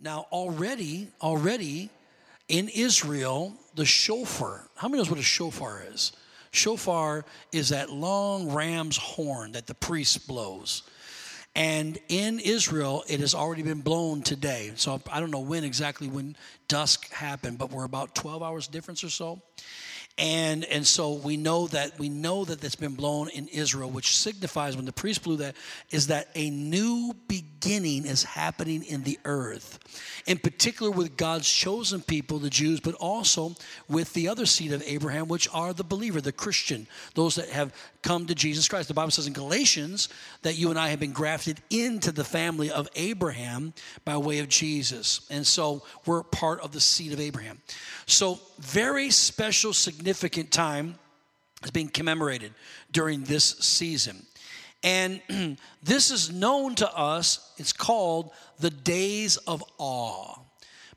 Now, already, already in Israel, the shofar, how many knows what a shofar is? Shofar is that long ram's horn that the priest blows. And in Israel, it has already been blown today. So I don't know when exactly when dusk happened, but we're about 12 hours difference or so and and so we know that we know that that's been blown in Israel, which signifies when the priest blew that is that a new beginning is happening in the earth, in particular with God's chosen people, the Jews, but also with the other seed of Abraham, which are the believer, the Christian, those that have come to Jesus Christ. The Bible says in Galatians that you and I have been grafted into the family of Abraham by way of Jesus, and so we're part of the seed of Abraham. So very special, significant time is being commemorated during this season. And this is known to us, it's called the days of awe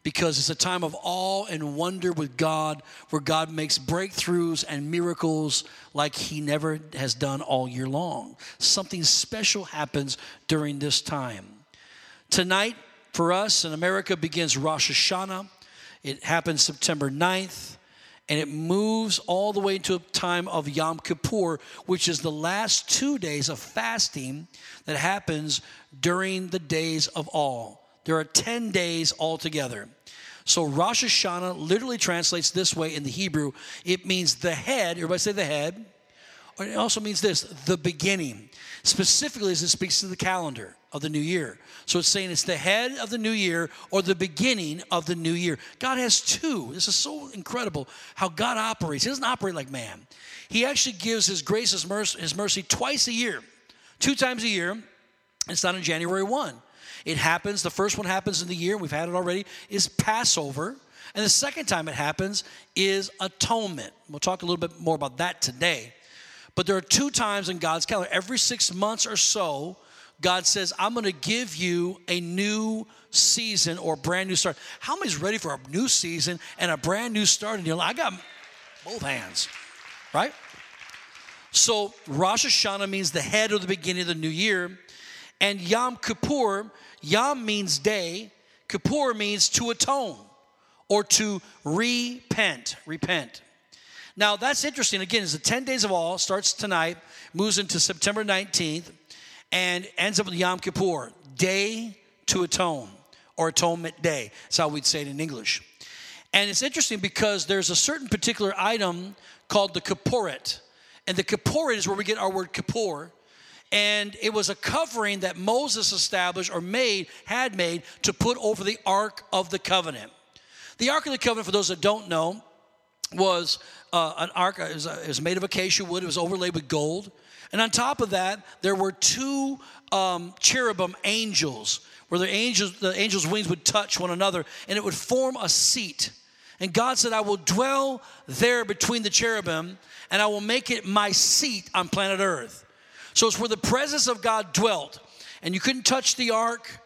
because it's a time of awe and wonder with God where God makes breakthroughs and miracles like he never has done all year long. Something special happens during this time. Tonight, for us in America, begins Rosh Hashanah. It happens September 9th and it moves all the way to a time of Yom Kippur, which is the last two days of fasting that happens during the days of all. There are 10 days altogether. So Rosh Hashanah literally translates this way in the Hebrew. It means the head, everybody say the head. It also means this, the beginning. Specifically as it speaks to the calendar of the new year. So it's saying it's the head of the new year or the beginning of the new year. God has two. This is so incredible how God operates. He doesn't operate like man. He actually gives his grace, his mercy, his mercy twice a year, two times a year. It's not in January 1. It happens, the first one happens in the year, we've had it already, is Passover. And the second time it happens is atonement. We'll talk a little bit more about that today. But there are two times in God's calendar. Every six months or so, God says, I'm going to give you a new season or brand new start. How many's ready for a new season and a brand new start in your life? I got both hands, right? So Rosh Hashanah means the head or the beginning of the new year. And Yom Kippur, Yom means day, Kippur means to atone or to repent, repent. Now that's interesting. Again, it's the 10 days of all, starts tonight, moves into September 19th and ends up with Yom Kippur, day to atone, or atonement day. That's how we'd say it in English. And it's interesting because there's a certain particular item called the Kippurit. And the Kippurit is where we get our word Kippur. And it was a covering that Moses established or made, had made, to put over the Ark of the Covenant. The Ark of the Covenant, for those that don't know, was uh, an ark. It was, it was made of acacia wood. It was overlaid with gold. And on top of that, there were two um, cherubim angels, where the angels, the angels' wings would touch one another, and it would form a seat. And God said, I will dwell there between the cherubim, and I will make it my seat on planet Earth. So it's where the presence of God dwelt. And you couldn't touch the ark,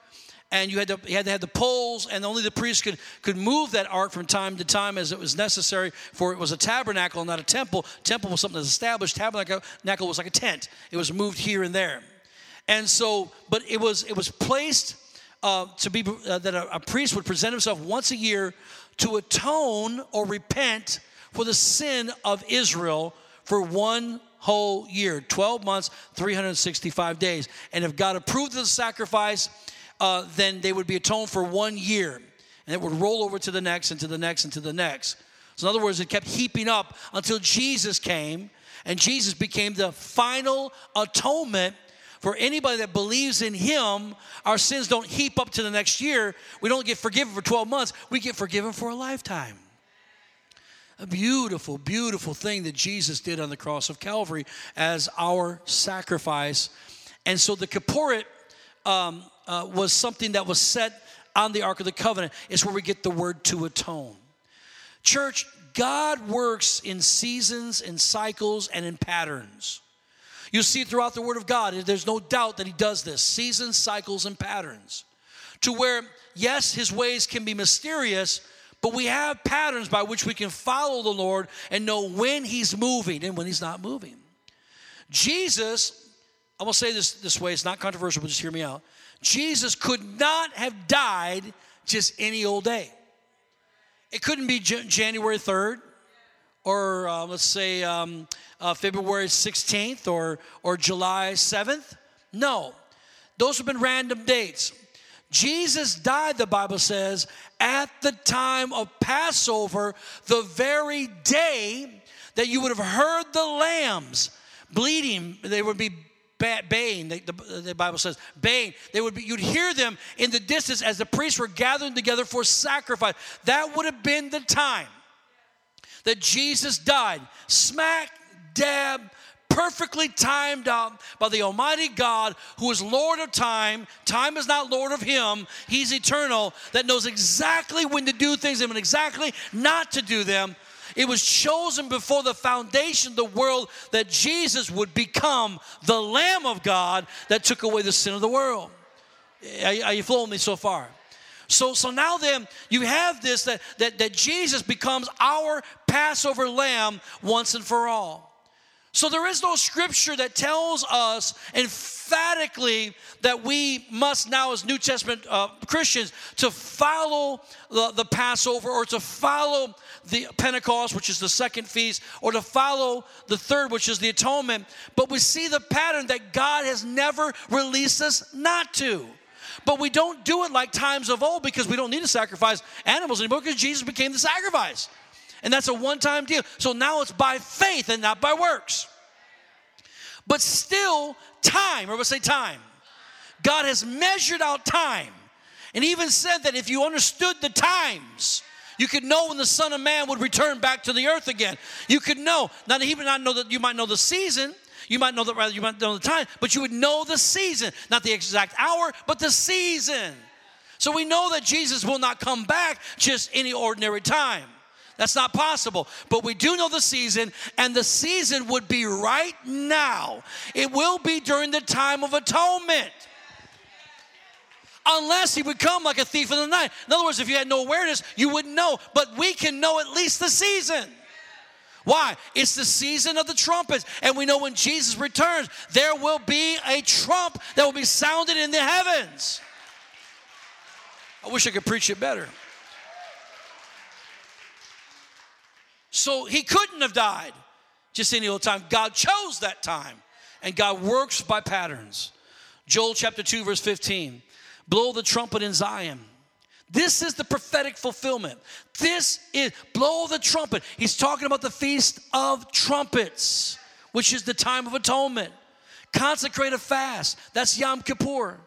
and you had to, you had to have the poles, and only the priest could, could move that ark from time to time as it was necessary, for it was a tabernacle, not a temple. Temple was something that's established. Tabernacle was like a tent. It was moved here and there. And so, but it was it was placed uh, to be uh, that a, a priest would present himself once a year to atone or repent for the sin of Israel for one whole year 12 months 365 days and if god approved of the sacrifice uh, then they would be atoned for one year. And it would roll over to the next and to the next and to the next. So, in other words, it kept heaping up until Jesus came, and Jesus became the final atonement for anybody that believes in him our sins don't heap up to the next year we don't get forgiven for 12 months we get forgiven for a lifetime a beautiful beautiful thing that jesus did on the cross of calvary as our sacrifice and so the Kippurit um, uh, was something that was set on the Ark of the Covenant. It's where we get the word to atone. Church, God works in seasons, in cycles, and in patterns. You see throughout the Word of God, there's no doubt that He does this seasons, cycles, and patterns. To where, yes, His ways can be mysterious, but we have patterns by which we can follow the Lord and know when He's moving and when He's not moving. Jesus, I'm gonna say this this way, it's not controversial, but just hear me out. Jesus could not have died just any old day. It couldn't be January 3rd or uh, let's say um, uh, February 16th or, or July 7th. No, those have been random dates. Jesus died, the Bible says, at the time of Passover, the very day that you would have heard the lambs bleeding. They would be baying. The, the, the, Bible says baying. They would be. You'd hear them in the distance as the priests were gathering together for sacrifice. That would have been the time that Jesus died, smack dab perfectly timed out by the Almighty God, who is Lord of time. Time is not Lord of Him, He's eternal, that knows exactly when to do things and exactly not to do them. It was chosen before the foundation of the world that Jesus would become the Lamb of God that took away the sin of the world. Are, you following me so far? So, so now then, you have this that, that, that Jesus becomes our Passover lamb once and for all. So there is no scripture that tells us emphatically that we must now, as New Testament uh, Christians, to follow the, the, Passover or to follow the Pentecost, which is the second feast, or to follow the third, which is the atonement. But we see the pattern that God has never released us not to. But we don't do it like times of old because we don't need to sacrifice animals anymore because Jesus became the sacrifice. And that's a one time deal. So now it's by faith and not by works. But still, time, or we'll say time. God has measured out time and even said that if you understood the times, you could know when the Son of Man would return back to the earth again. You could know. Not even not know that you might know the season. You might know that rather you might know the time, but you would know the season, not the exact hour, but the season. So we know that Jesus will not come back just any ordinary time. That's not possible. But we do know the season, and the season would be right now. It will be during the time of atonement. Unless he would come like a thief in the night. In other words, if you had no awareness, you wouldn't know. But we can know at least the season. Why? It's the season of the trumpets. And we know when Jesus returns, there will be a trump that will be sounded in the heavens. I wish I could preach it better. So he couldn't have died just in any old time. God chose that time, and God works by patterns. Joel chapter 2, verse 15 blow the trumpet in Zion. This is the prophetic fulfillment. This is blow the trumpet. He's talking about the feast of trumpets, which is the time of atonement. Consecrate a fast. That's Yom Kippur.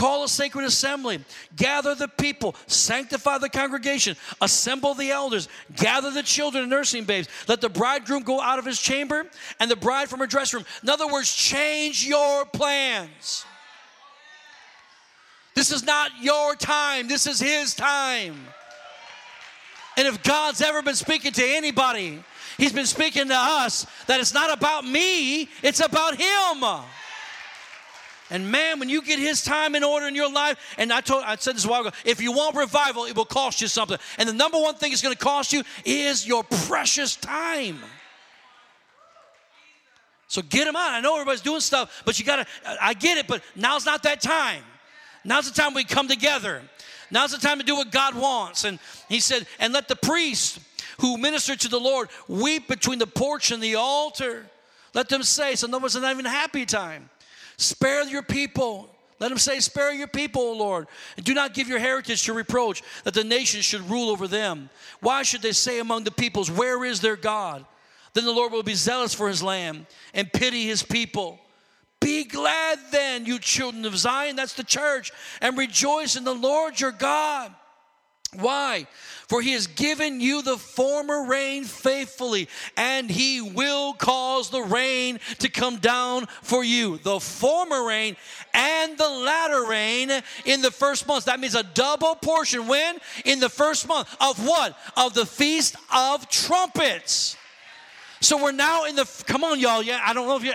Call a sacred assembly, gather the people, sanctify the congregation, assemble the elders, gather the children and nursing babes. Let the bridegroom go out of his chamber and the bride from her dressing room. In other words, change your plans. This is not your time, this is his time. And if God's ever been speaking to anybody, he's been speaking to us that it's not about me, it's about him. And man, when you get his time in order in your life, and I told I said this a while ago, if you want revival, it will cost you something. And the number one thing it's to cost you is your precious time. So get him out. I know everybody's doing stuff, but you gotta, I get it, but now's not that time. Now's the time we come together. Now's the time to do what God wants. And he said, and let the priest who minister to the Lord weep between the porch and the altar. Let them say, so no, it's not even happy time. Spare your people. Let him say, Spare your people, O Lord, and do not give your heritage to reproach, that the nations should rule over them. Why should they say among the peoples, Where is their God? Then the Lord will be zealous for his lamb and pity his people. Be glad then, you children of Zion, that's the church, and rejoice in the Lord your God. Why? For he has given you the former rain faithfully, and he will cause the rain to come down for you. The former rain and the latter rain in the first month. That means a double portion. When? In the first month. Of what? Of the Feast of Trumpets. So we're now in the, come on, y'all. Yeah, I don't know if you,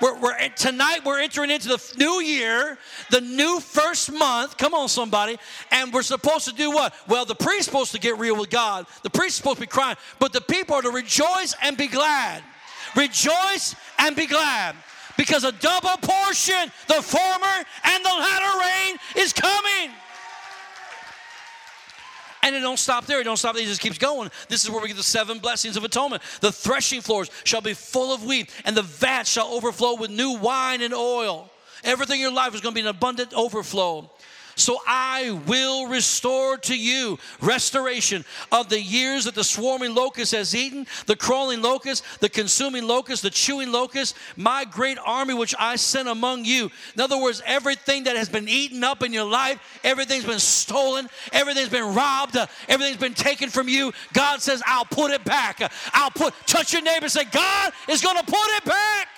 we're, we're, tonight we're entering into the new year, the new first month. Come on, somebody. And we're supposed to do what? Well, the priest's supposed to get real with God. The priest's supposed to be crying, but the people are to rejoice and be glad. Rejoice and be glad. Because a double portion, the former and the latter rain is coming. And it don't stop there. It don't stop there. It just keeps going. This is where we get the seven blessings of atonement. The threshing floors shall be full of wheat, and the vats shall overflow with new wine and oil. Everything in your life is going to be an abundant overflow. So I will restore to you restoration of the years that the swarming locust has eaten, the crawling locust, the consuming locust, the chewing locust, my great army which I sent among you. In other words, everything that has been eaten up in your life, everything's been stolen, everything's been robbed, uh, everything's been taken from you. God says, I'll put it back. I'll put, touch your neighbor and say, God is going to put it back.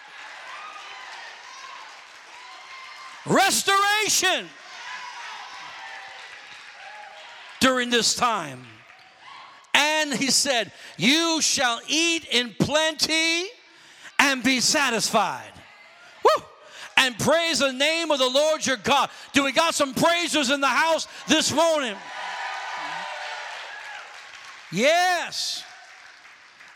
Restoration. During this time. And he said, You shall eat in plenty and be satisfied. Woo! And praise the name of the Lord your God. Do we got some praisers in the house this morning? Yes.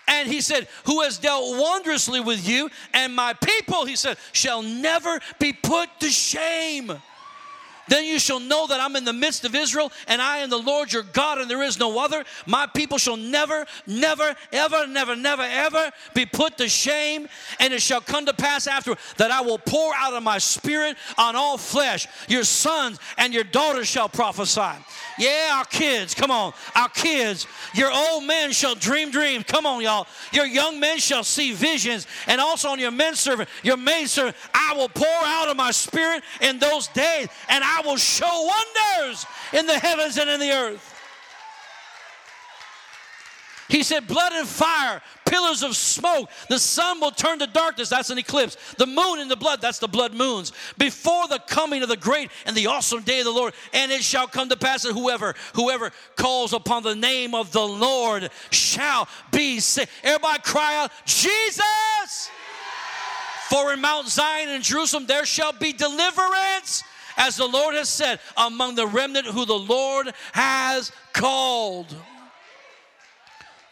And he said, Who has dealt wondrously with you, and my people, he said, shall never be put to shame. Then you shall know that I'm in the midst of Israel, and I am the Lord your God, and there is no other. My people shall never, never, ever, never, never, ever be put to shame. And it shall come to pass after that I will pour out of my spirit on all flesh. Your sons and your daughters shall prophesy. Yeah, our kids, come on, our kids. Your old men shall dream dreams. Come on, y'all. Your young men shall see visions. And also on your men servant, your maid servant, I will pour out of my spirit in those days, and I will show wonders in the heavens and in the earth. He said, Blood and fire, pillars of smoke. The sun will turn to darkness. That's an eclipse. The moon in the blood. That's the blood moons. Before the coming of the great and the awesome day of the Lord. And it shall come to pass that whoever, whoever calls upon the name of the Lord shall be saved. Everybody cry out, Jesus! For in Mount Zion and Jerusalem there shall be deliverance as the Lord has said, among the remnant who the Lord has called.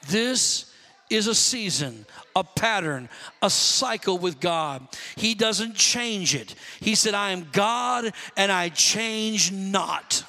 This is a season, a pattern, a cycle with God. He doesn't change it. He said, I am God and I change not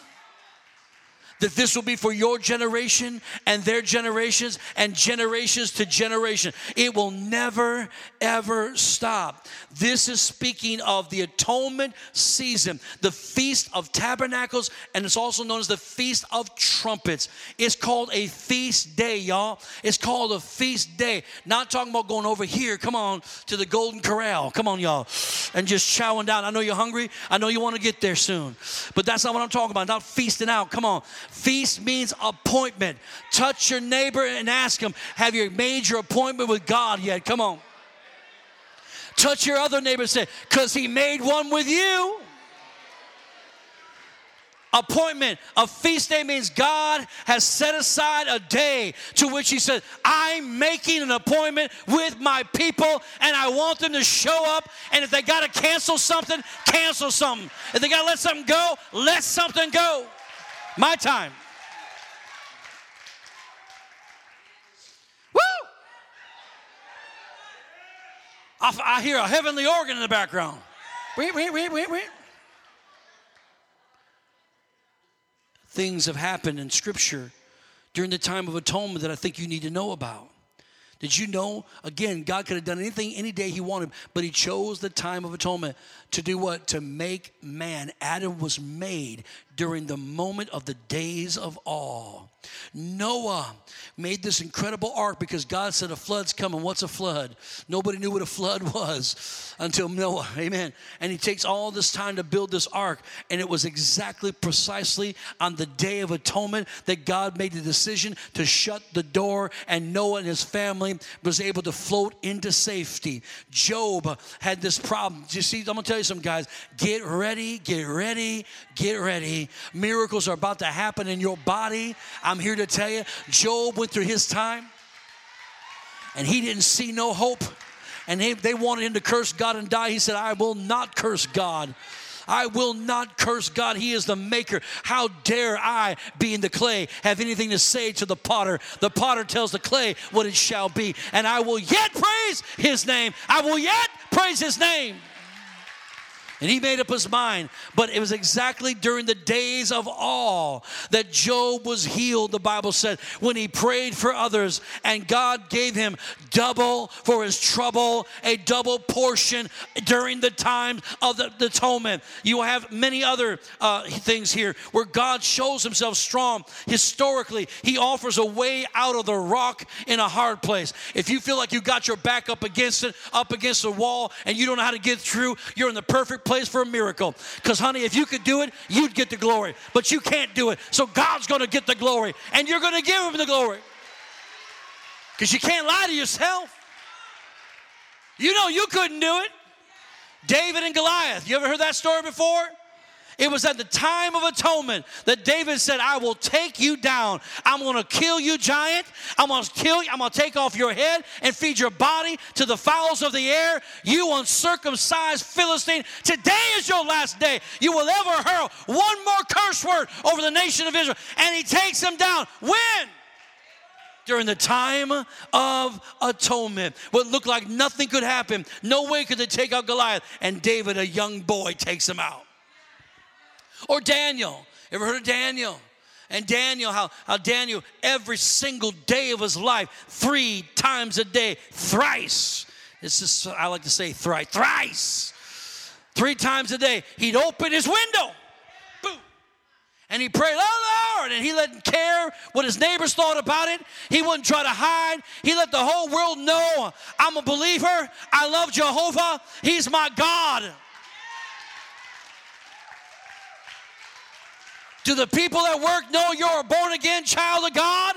that this will be for your generation and their generations and generations to generation. It will never, ever stop. This is speaking of the atonement season, the Feast of Tabernacles, and it's also known as the Feast of Trumpets. It's called a feast day, y'all. It's called a feast day. Not talking about going over here, come on, to the Golden Corral. Come on, y'all, and just chowing down. I know you're hungry. I know you want to get there soon. But that's not what I'm talking about. Not feasting out. Come on. Feast means appointment. Touch your neighbor and ask him, Have you made your appointment with God yet? Come on. Touch your other neighbor and say, Because he made one with you. Appointment, a feast day means God has set aside a day to which He said, I'm making an appointment with my people and I want them to show up. And if they got to cancel something, cancel something. If they got to let something go, let something go. My time. Woo! I, I hear a heavenly organ in the background. Wait, wait, wait, wait, wait. Things have happened in Scripture during the time of atonement that I think you need to know about. Did you know? Again, God could have done anything any day He wanted, but He chose the time of atonement to do what? To make man. Adam was made during the moment of the days of awe. Noah made this incredible ark because God said a flood's coming. What's a flood? Nobody knew what a flood was until Noah. Amen. And he takes all this time to build this ark. And it was exactly precisely on the day of atonement that God made the decision to shut the door, and Noah and his family was able to float into safety. Job had this problem. You see, I'm gonna tell you some guys, get ready, get ready, get ready. Miracles are about to happen in your body. I'm here to tell you, Job went through his time and he didn't see no hope. And they, they wanted him to curse God and die. He said, I will not curse God. I will not curse God. He is the maker. How dare I, being the clay, have anything to say to the potter? The potter tells the clay what it shall be. And I will yet praise his name. I will yet praise his name. And he made up his mind. But it was exactly during the days of awe that Job was healed, the Bible said, when he prayed for others and God gave him double for his trouble, a double portion during the time of the, the atonement. You have many other uh, things here where God shows himself strong. Historically, he offers a way out of the rock in a hard place. If you feel like you got your back up against it, up against the wall, and you don't know how to get through, you're in the perfect place for a miracle. Because, honey, if you could do it, you'd get the glory. But you can't do it. So God's going to get the glory, and you're going to give him the glory. Because you can't lie to yourself. You know you couldn't do it. David and Goliath. You ever heard that story before? It was at the time of atonement that David said, I will take you down. I'm going to kill you, giant. I'm going to kill you. I'm going to take off your head and feed your body to the fowls of the air. You uncircumcised Philistine. Today is your last day. You will ever hurl one more curse word over the nation of Israel. And he takes them down. When? during the time of atonement. What looked like nothing could happen. No way could they take out Goliath. And David, a young boy, takes him out. Or Daniel. Ever heard of Daniel? And Daniel, how, how Daniel, every single day of his life, three times a day, thrice. It's just, I like to say thrice, thrice. Three times a day, he'd open his window. And he prayed, Oh Lord. And he didn't care what his neighbors thought about it. He wouldn't try to hide. He let the whole world know I'm a believer. I love Jehovah. He's my God. Do the people at work know you're a born again child of God?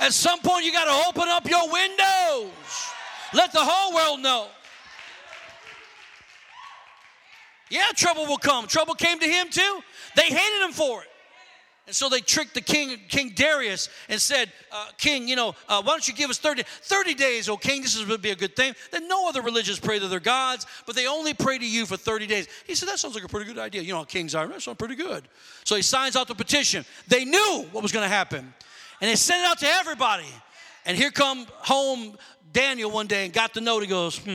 At some point, you got to open up your windows. Let the whole world know. Yeah, trouble will come. Trouble came to him too. They hated him for it. And so they tricked the king, King Darius, and said, uh, King, you know, uh, why don't you give us 30, 30 days, oh king, this is, would be a good thing. Then no other religions pray to their gods, but they only pray to you for 30 days. He said, that sounds like a pretty good idea. You know how kings are, that sounds pretty good. So he signs out the petition. They knew what was going to happen. And they sent it out to everybody. And here come home Daniel one day and got the note. He goes, hmm,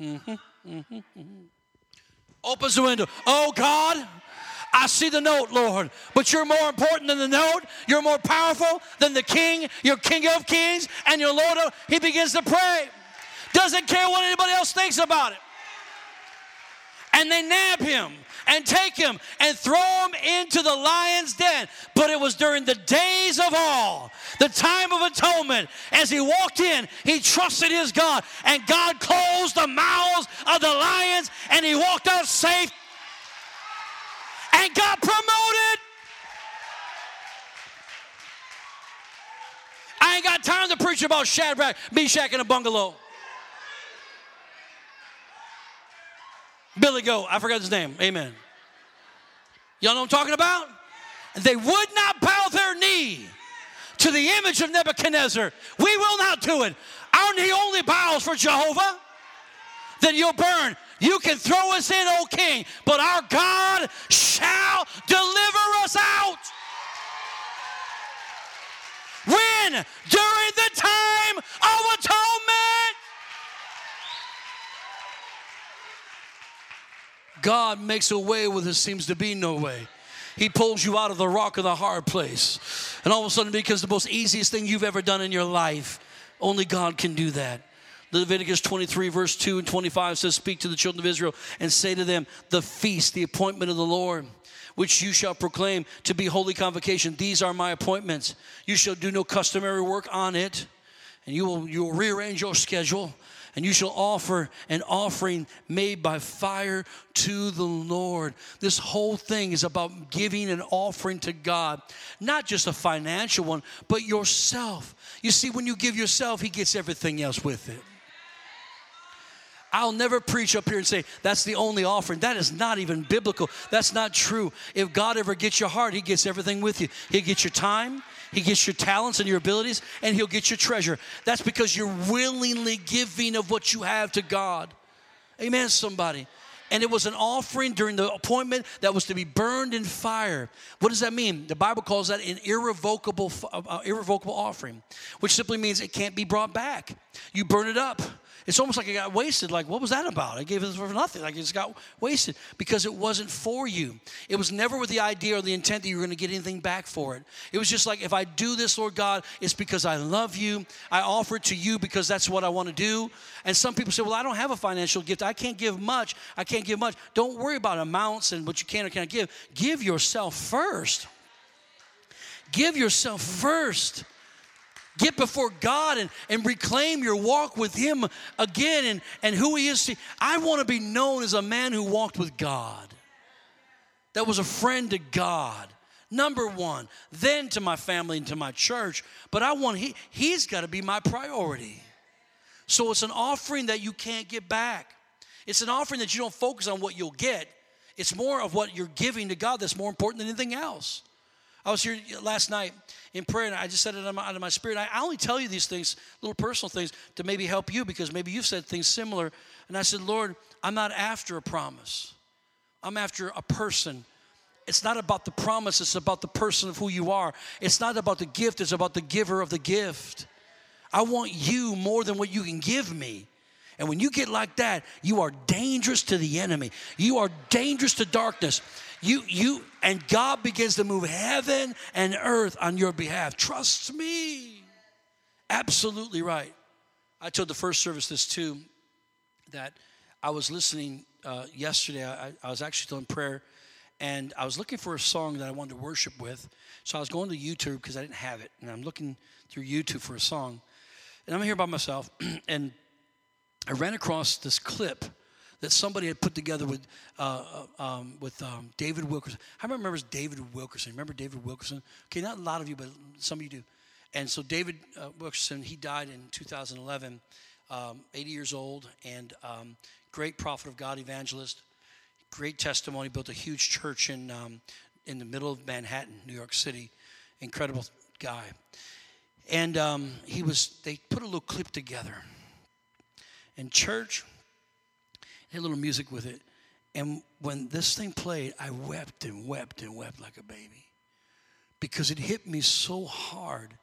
mm-hmm, mm-hmm, mm-hmm. Opens the window. Oh God, I see the note, Lord, but you're more important than the note. You're more powerful than the king. You're king of kings and your Lord. Of, he begins to pray. Doesn't care what anybody else thinks about it. And they nab him and take him and throw him into the lion's den. But it was during the days of all, the time of atonement. As he walked in, he trusted his God, and God closed the mouths of the lions, and he walked out safe and got promoted. I ain't got time to preach about Shadrach, Meshach, and a bungalow. Billy Go, I forgot his name. Amen. Y'all know what I'm talking about? They would not bow their knee to the image of Nebuchadnezzar. We will not do it. Our knee only bows for Jehovah. Then you'll burn. You can throw us in, O king, but our God shall deliver us out. When? During the time of atonement. God makes a way where there seems to be no way. He pulls you out of the rock of the hard place. And all of a sudden, because the most easiest thing you've ever done in your life, only God can do that. Leviticus 23, verse 2 and 25 says, Speak to the children of Israel and say to them, The feast, the appointment of the Lord, which you shall proclaim to be holy convocation. These are my appointments. You shall do no customary work on it, and you will, you will rearrange your schedule and you shall offer an offering made by fire to the Lord. This whole thing is about giving an offering to God, not just a financial one, but yourself. You see, when you give yourself, He gets everything else with it. I'll never preach up here and say that's the only offering. That is not even biblical. That's not true. If God ever gets your heart, He gets everything with you. He gets your time, He gets your talents and your abilities, and He'll get your treasure. That's because you're willingly giving of what you have to God. Amen, somebody. And it was an offering during the appointment that was to be burned in fire. What does that mean? The Bible calls that an irrevocable, uh, irrevocable offering, which simply means it can't be brought back. You burn it up It's almost like it got wasted. Like, what was that about? I gave it for nothing. Like, it just got wasted because it wasn't for you. It was never with the idea or the intent that you were going to get anything back for it. It was just like, if I do this, Lord God, it's because I love you. I offer it to you because that's what I want to do. And some people say, well, I don't have a financial gift. I can't give much. I can't give much. Don't worry about amounts and what you can or can't give. Give yourself first. Give yourself first. Get before God and, and reclaim your walk with Him again and, and who He is. to I want to be known as a man who walked with God, that was a friend to God. Number one, then to my family and to my church, but I want he, he's got to be my priority. So it's an offering that you can't get back. It's an offering that you don't focus on what you'll get. It's more of what you're giving to God that's more important than anything else. I was here last night in prayer, and I just said it out of my spirit. I only tell you these things, little personal things, to maybe help you because maybe you've said things similar. And I said, Lord, I'm not after a promise, I'm after a person. It's not about the promise, it's about the person of who you are. It's not about the gift, it's about the giver of the gift. I want you more than what you can give me. And when you get like that, you are dangerous to the enemy. You are dangerous to darkness. You, you, and God begins to move heaven and earth on your behalf. Trust me. Absolutely right. I told the first service this too, that I was listening uh, yesterday. I, I was actually doing prayer, and I was looking for a song that I wanted to worship with. So I was going to YouTube because I didn't have it, and I'm looking through YouTube for a song. And I'm here by myself, and I ran across this clip that somebody had put together with, uh, uh, um, with um, David Wilkerson. How many remembers David Wilkerson? Remember David Wilkerson? Okay, not a lot of you, but some of you do. And so David uh, Wilkerson, he died in 2011, um, 80 years old, and um, great prophet of God, evangelist, great testimony. Built a huge church in um, in the middle of Manhattan, New York City. Incredible guy. And um, he was. They put a little clip together. And church, had a little music with it. And when this thing played, I wept and wept and wept like a baby because it hit me so hard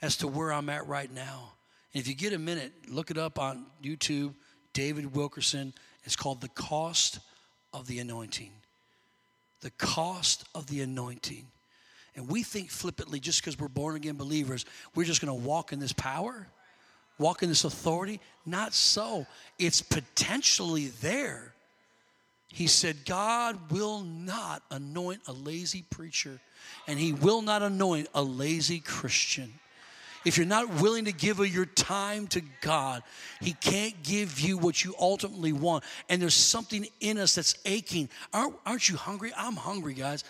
as to where I'm at right now. And if you get a minute, look it up on YouTube, David Wilkerson. It's called The Cost of the Anointing. The Cost of the Anointing. And we think flippantly, just because we're born again believers, we're just going to walk in this power walk in this authority? Not so. It's potentially there. He said, God will not anoint a lazy preacher, and He will not anoint a lazy Christian. If you're not willing to give your time to God, He can't give you what you ultimately want. And there's something in us that's aching. Aren't, aren't you hungry? I'm hungry, guys.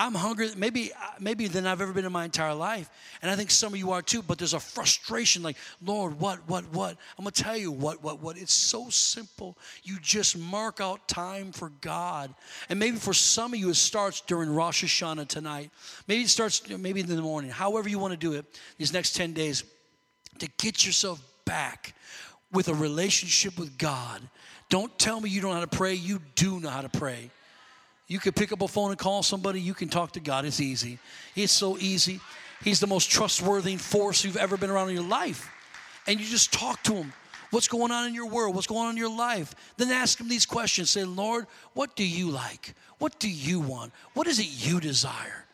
I'm hungry, maybe, uh, maybe than I've ever been in my entire life. And I think some of you are too, but there's a frustration like, Lord, what, what, what? I'm gonna tell you what, what, what. It's so simple. You just mark out time for God. And maybe for some of you, it starts during Rosh Hashanah tonight. Maybe it starts maybe in the morning, however you wanna do it, these next 10 days, to get yourself back with a relationship with God. Don't tell me you don't know how to pray. You do know how to pray. You can pick up a phone and call somebody. You can talk to God. It's easy. It's so easy. He's the most trustworthy force you've ever been around in your life. And you just talk to him. What's going on in your world? What's going on in your life? Then ask him these questions. Say, Lord, what do you like? What do you want? What is it you desire?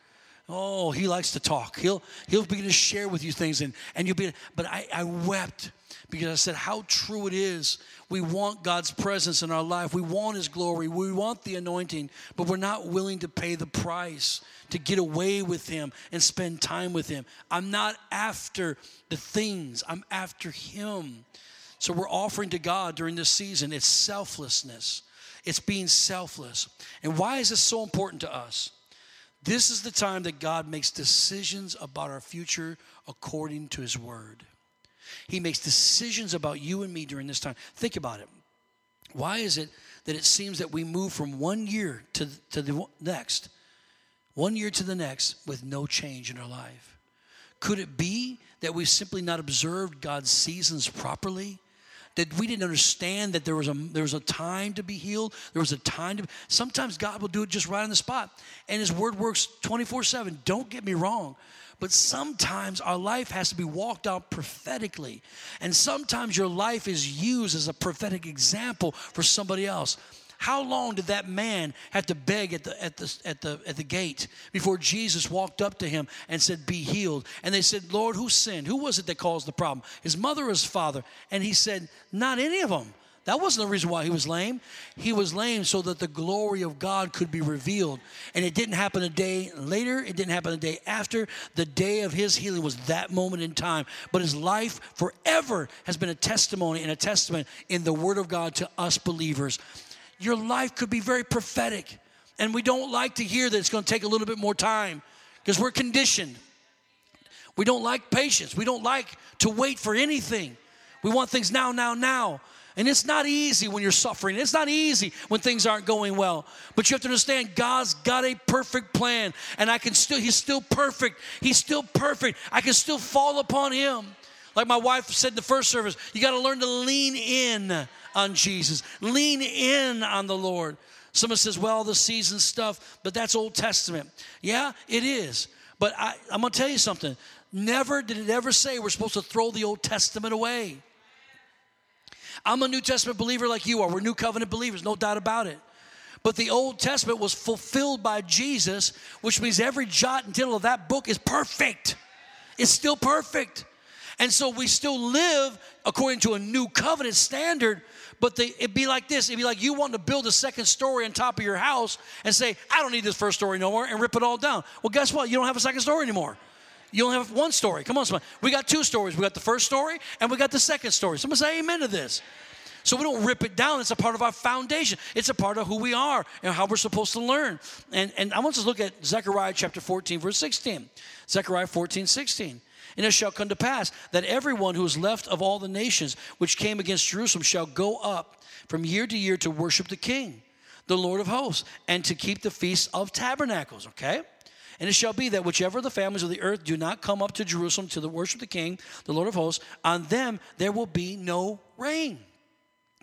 Oh, he likes to talk. He'll he'll begin to share with you things and, and you'll be but I, I wept because I said how true it is. We want God's presence in our life. We want his glory. We want the anointing, but we're not willing to pay the price to get away with him and spend time with him. I'm not after the things. I'm after him. So we're offering to God during this season it's selflessness. It's being selfless. And why is this so important to us? This is the time that God makes decisions about our future according to His Word. He makes decisions about you and me during this time. Think about it. Why is it that it seems that we move from one year to, to the next, one year to the next, with no change in our life? Could it be that we've simply not observed God's seasons properly? that we didn't understand that there was a there was a time to be healed. There was a time to. Sometimes God will do it just right on the spot, and His Word works twenty four seven. Don't get me wrong. But sometimes our life has to be walked out prophetically. And sometimes your life is used as a prophetic example for somebody else. How long did that man have to beg at the, at, the, at, the, at the gate before Jesus walked up to him and said, Be healed? And they said, Lord, who sinned? Who was it that caused the problem? His mother or his father? And he said, Not any of them. That wasn't the reason why he was lame. He was lame so that the glory of God could be revealed. And it didn't happen a day later, it didn't happen a day after. The day of his healing was that moment in time. But his life forever has been a testimony and a testament in the Word of God to us believers your life could be very prophetic. And we don't like to hear that it's going to take a little bit more time because we're conditioned. We don't like patience. We don't like to wait for anything. We want things now, now, now. And it's not easy when you're suffering. It's not easy when things aren't going well. But you have to understand God's got a perfect plan. And I can still, He's still perfect. He's still perfect. I can still fall upon Him. Like my wife said in the first service, you got to learn to lean in on Jesus. Lean in on the Lord. Someone says, well, the season stuff, but that's Old Testament. Yeah, it is. But I, I'm going to tell you something. Never did it ever say we're supposed to throw the Old Testament away. I'm a New Testament believer like you are. We're New Covenant believers, no doubt about it. But the Old Testament was fulfilled by Jesus, which means every jot and tittle of that book is perfect. It's still perfect. And so we still live according to a new covenant standard, but the, it'd be like this. It'd be like you wanting to build a second story on top of your house and say, I don't need this first story no more, and rip it all down. Well, guess what? You don't have a second story anymore. You only have one story. Come on, somebody. We got two stories. We got the first story and we got the second story. Someone say amen to this. So we don't rip it down. It's a part of our foundation. It's a part of who we are and how we're supposed to learn. And, and I want us to look at Zechariah chapter 14, verse 16. Zechariah 14, 16. And it shall come to pass that everyone who is left of all the nations which came against Jerusalem shall go up from year to year to worship the King, the Lord of hosts, and to keep the feast of tabernacles. Okay? And it shall be that whichever the families of the earth do not come up to Jerusalem to the worship the King, the Lord of hosts, on them there will be no rain.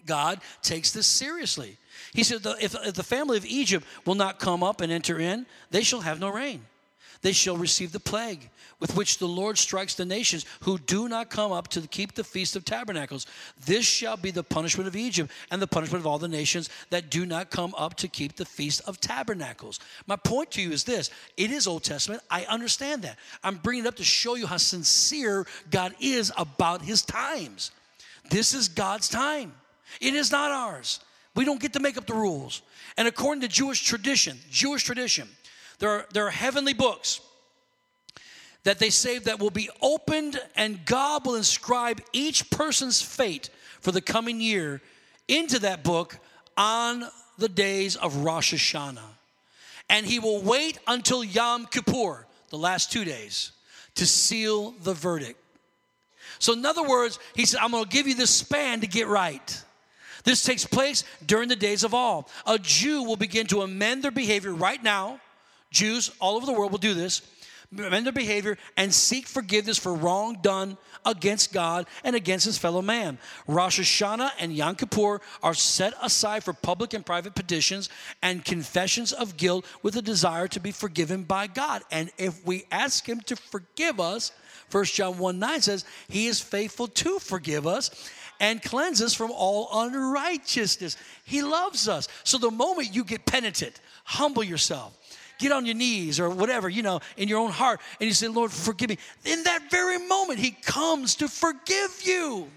God takes this seriously. He said, if the family of Egypt will not come up and enter in, they shall have no rain. They shall receive the plague with which the Lord strikes the nations who do not come up to keep the Feast of Tabernacles. This shall be the punishment of Egypt and the punishment of all the nations that do not come up to keep the Feast of Tabernacles. My point to you is this it is Old Testament. I understand that. I'm bringing it up to show you how sincere God is about his times. This is God's time, it is not ours. We don't get to make up the rules. And according to Jewish tradition, Jewish tradition, there are, there are heavenly books that they say that will be opened and God will inscribe each person's fate for the coming year into that book on the days of Rosh Hashanah. And he will wait until Yom Kippur, the last two days, to seal the verdict. So, in other words, he said, I'm going to give you this span to get right. This takes place during the days of all. A Jew will begin to amend their behavior right now. Jews all over the world will do this amend their behavior, and seek forgiveness for wrong done against God and against his fellow man. Rosh Hashanah and Yom Kippur are set aside for public and private petitions and confessions of guilt with a desire to be forgiven by God. And if we ask him to forgive us, 1 John 1 9 says, He is faithful to forgive us and cleanse us from all unrighteousness. He loves us. So the moment you get penitent, humble yourself, get on your knees or whatever, you know, in your own heart, and you say, Lord, forgive me. In that very moment, He comes to forgive you.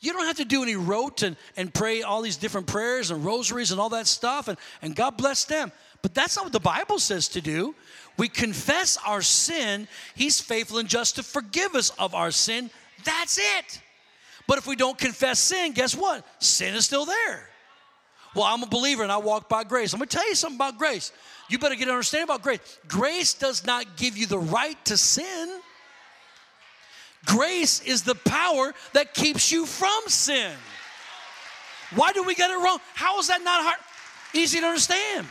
You don't have to do any rote and, and pray all these different prayers and rosaries and all that stuff, and, and God bless them. But that's not what the Bible says to do. We confess our sin, He's faithful and just to forgive us of our sin. That's it. But if we don't confess sin, guess what? Sin is still there. Well, I'm a believer and I walk by grace. I'm going to tell you something about grace. You better get an understanding about grace. Grace does not give you the right to sin. Grace is the power that keeps you from sin. Why do we get it wrong? How is that not hard? Easy to understand.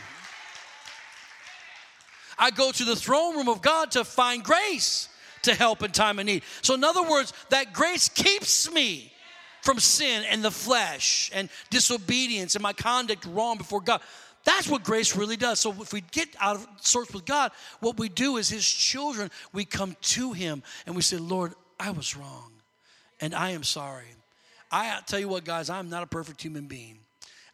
I go to the throne room of God to find grace to help in time of need. So, in other words, that grace keeps me from sin and the flesh and disobedience and my conduct wrong before God. That's what grace really does. So if we get out of sorts with God, what we do is His children, we come to Him and we say, Lord, I was wrong and I am sorry. I tell you what, guys, I'm not a perfect human being.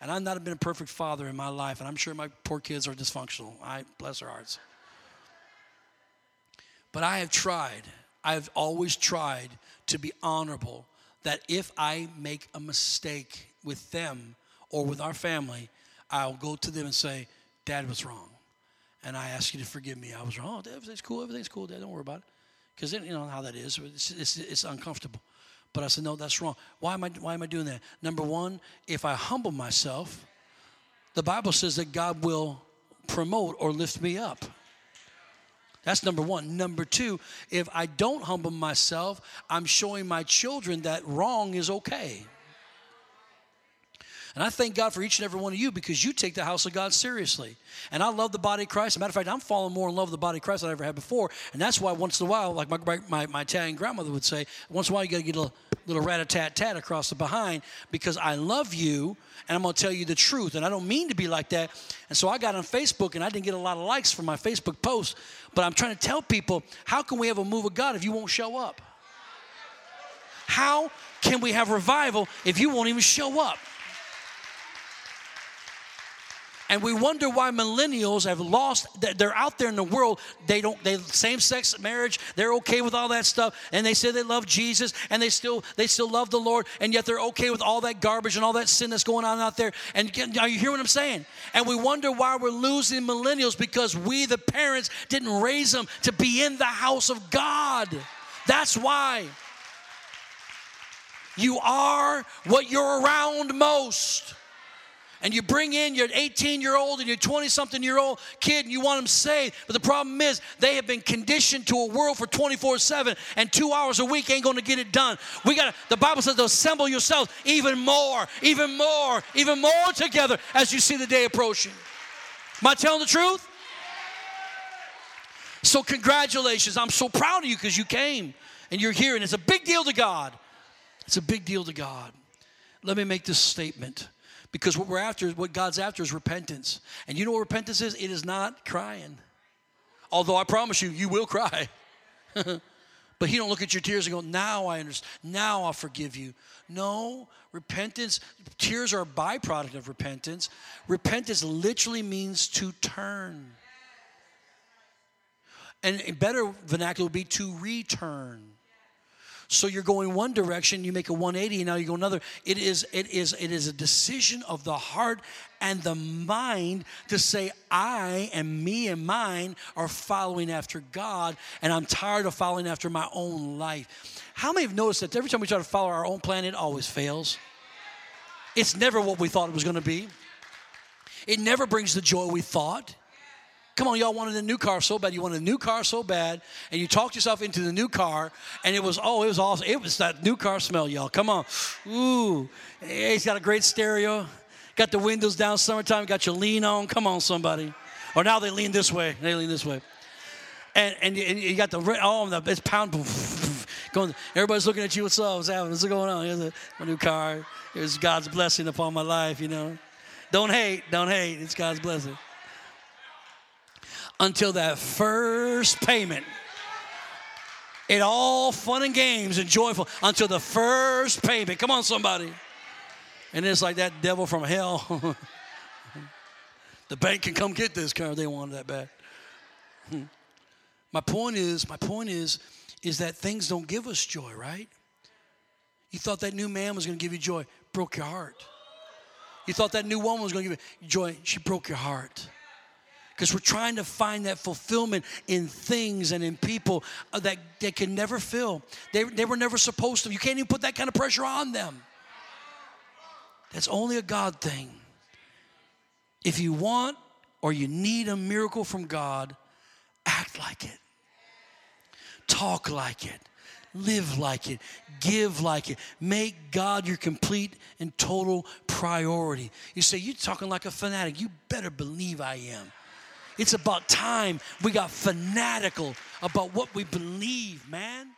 And I've not been a perfect father in my life, and I'm sure my poor kids are dysfunctional. I bless their hearts. But I have tried, I've always tried to be honorable that if I make a mistake with them or with our family, I'll go to them and say, Dad was wrong. And I ask you to forgive me. I was wrong. Oh, everything's cool. Everything's cool, Dad. Don't worry about it. Because you know how that is. It's, it's, it's uncomfortable. But I said, no, that's wrong. Why am, I, why am I doing that? Number one, if I humble myself, the Bible says that God will promote or lift me up. That's number one. Number two, if I don't humble myself, I'm showing my children that wrong is okay. And I thank God for each and every one of you because you take the house of God seriously. And I love the body of Christ. As a matter of fact, I'm falling more in love with the body of Christ than I ever had before. And that's why once in a while, like my, my, my Italian grandmother would say, once in a while you got to get a little, little rat-a-tat-tat across the behind because I love you and I'm going to tell you the truth. And I don't mean to be like that. And so I got on Facebook and I didn't get a lot of likes for my Facebook post. But I'm trying to tell people, how can we have a move of God if you won't show up? How can we have revival if you won't even show up? And we wonder why millennials have lost they're out there in the world they don't they same-sex marriage they're okay with all that stuff and they say they love jesus and they still they still love the lord and yet they're okay with all that garbage and all that sin that's going on out there. And are you hear what i'm saying? And we wonder why we're losing millennials because we the parents didn't raise them to be in the house of god. That's why. You are what you're around most and you bring in your 18 year old and your 20 something year old kid and you want them saved. But the problem is they have been conditioned to a world for 24 7 and two hours a week ain't going to get it done. We got to, the Bible says to assemble yourselves even more, even more, even more together as you see the day approaching. Am I telling the truth? So, congratulations. I'm so proud of you because you came and you're here, and it's a big deal to God. It's a big deal to God. Let me make this statement. Because what we're after, what God's after is repentance. And you know what repentance is? It is not crying. Although I promise you, you will cry. but he don't look at your tears and go, now I understand. Now I'll forgive you. No, repentance, tears are a byproduct of repentance. Repentance literally means to turn. And a better vernacular would be to return. So you're going one direction, you make a 180, and now you go another. It is, it is, it is a decision of the heart and the mind to say, I and me and mine are following after God, and I'm tired of following after my own life. How many have noticed that every time we try to follow our own plan, it always fails? It's never what we thought it was going to be. It never brings the joy we thought. Come on, y'all wanted a new car so bad. You wanted a new car so bad, and you talked yourself into the new car, and it was, oh, it was awesome. It was that new car smell, y'all. Come on. Ooh. He's got a great stereo. Got the windows down summertime, got your lean on. Come on, somebody. Or now they lean this way. They lean this way. And, and, and you got the, oh, it's pound, going, everybody's looking at you. What's up? What's happening? What's going on? Here's a, a new car. Here's God's blessing upon my life, you know. Don't hate. Don't hate. It's God's blessing until that first payment. It all fun and games and joyful until the first payment. Come on, somebody. And it's like that devil from hell. the bank can come get this car. They want that bad. my point is, my point is, is that things don't give us joy, right? You thought that new man was going to give you joy, broke your heart. You thought that new woman was going to give you joy, she broke your heart because we're trying to find that fulfillment in things and in people uh, that they can never fill. They, they were never supposed to. You can't even put that kind of pressure on them. That's only a God thing. If you want or you need a miracle from God, act like it, talk like it. Live like it, give like it, make God your complete and total priority. You say, You're talking like a fanatic. You better believe I am. It's about time we got fanatical about what we believe, man.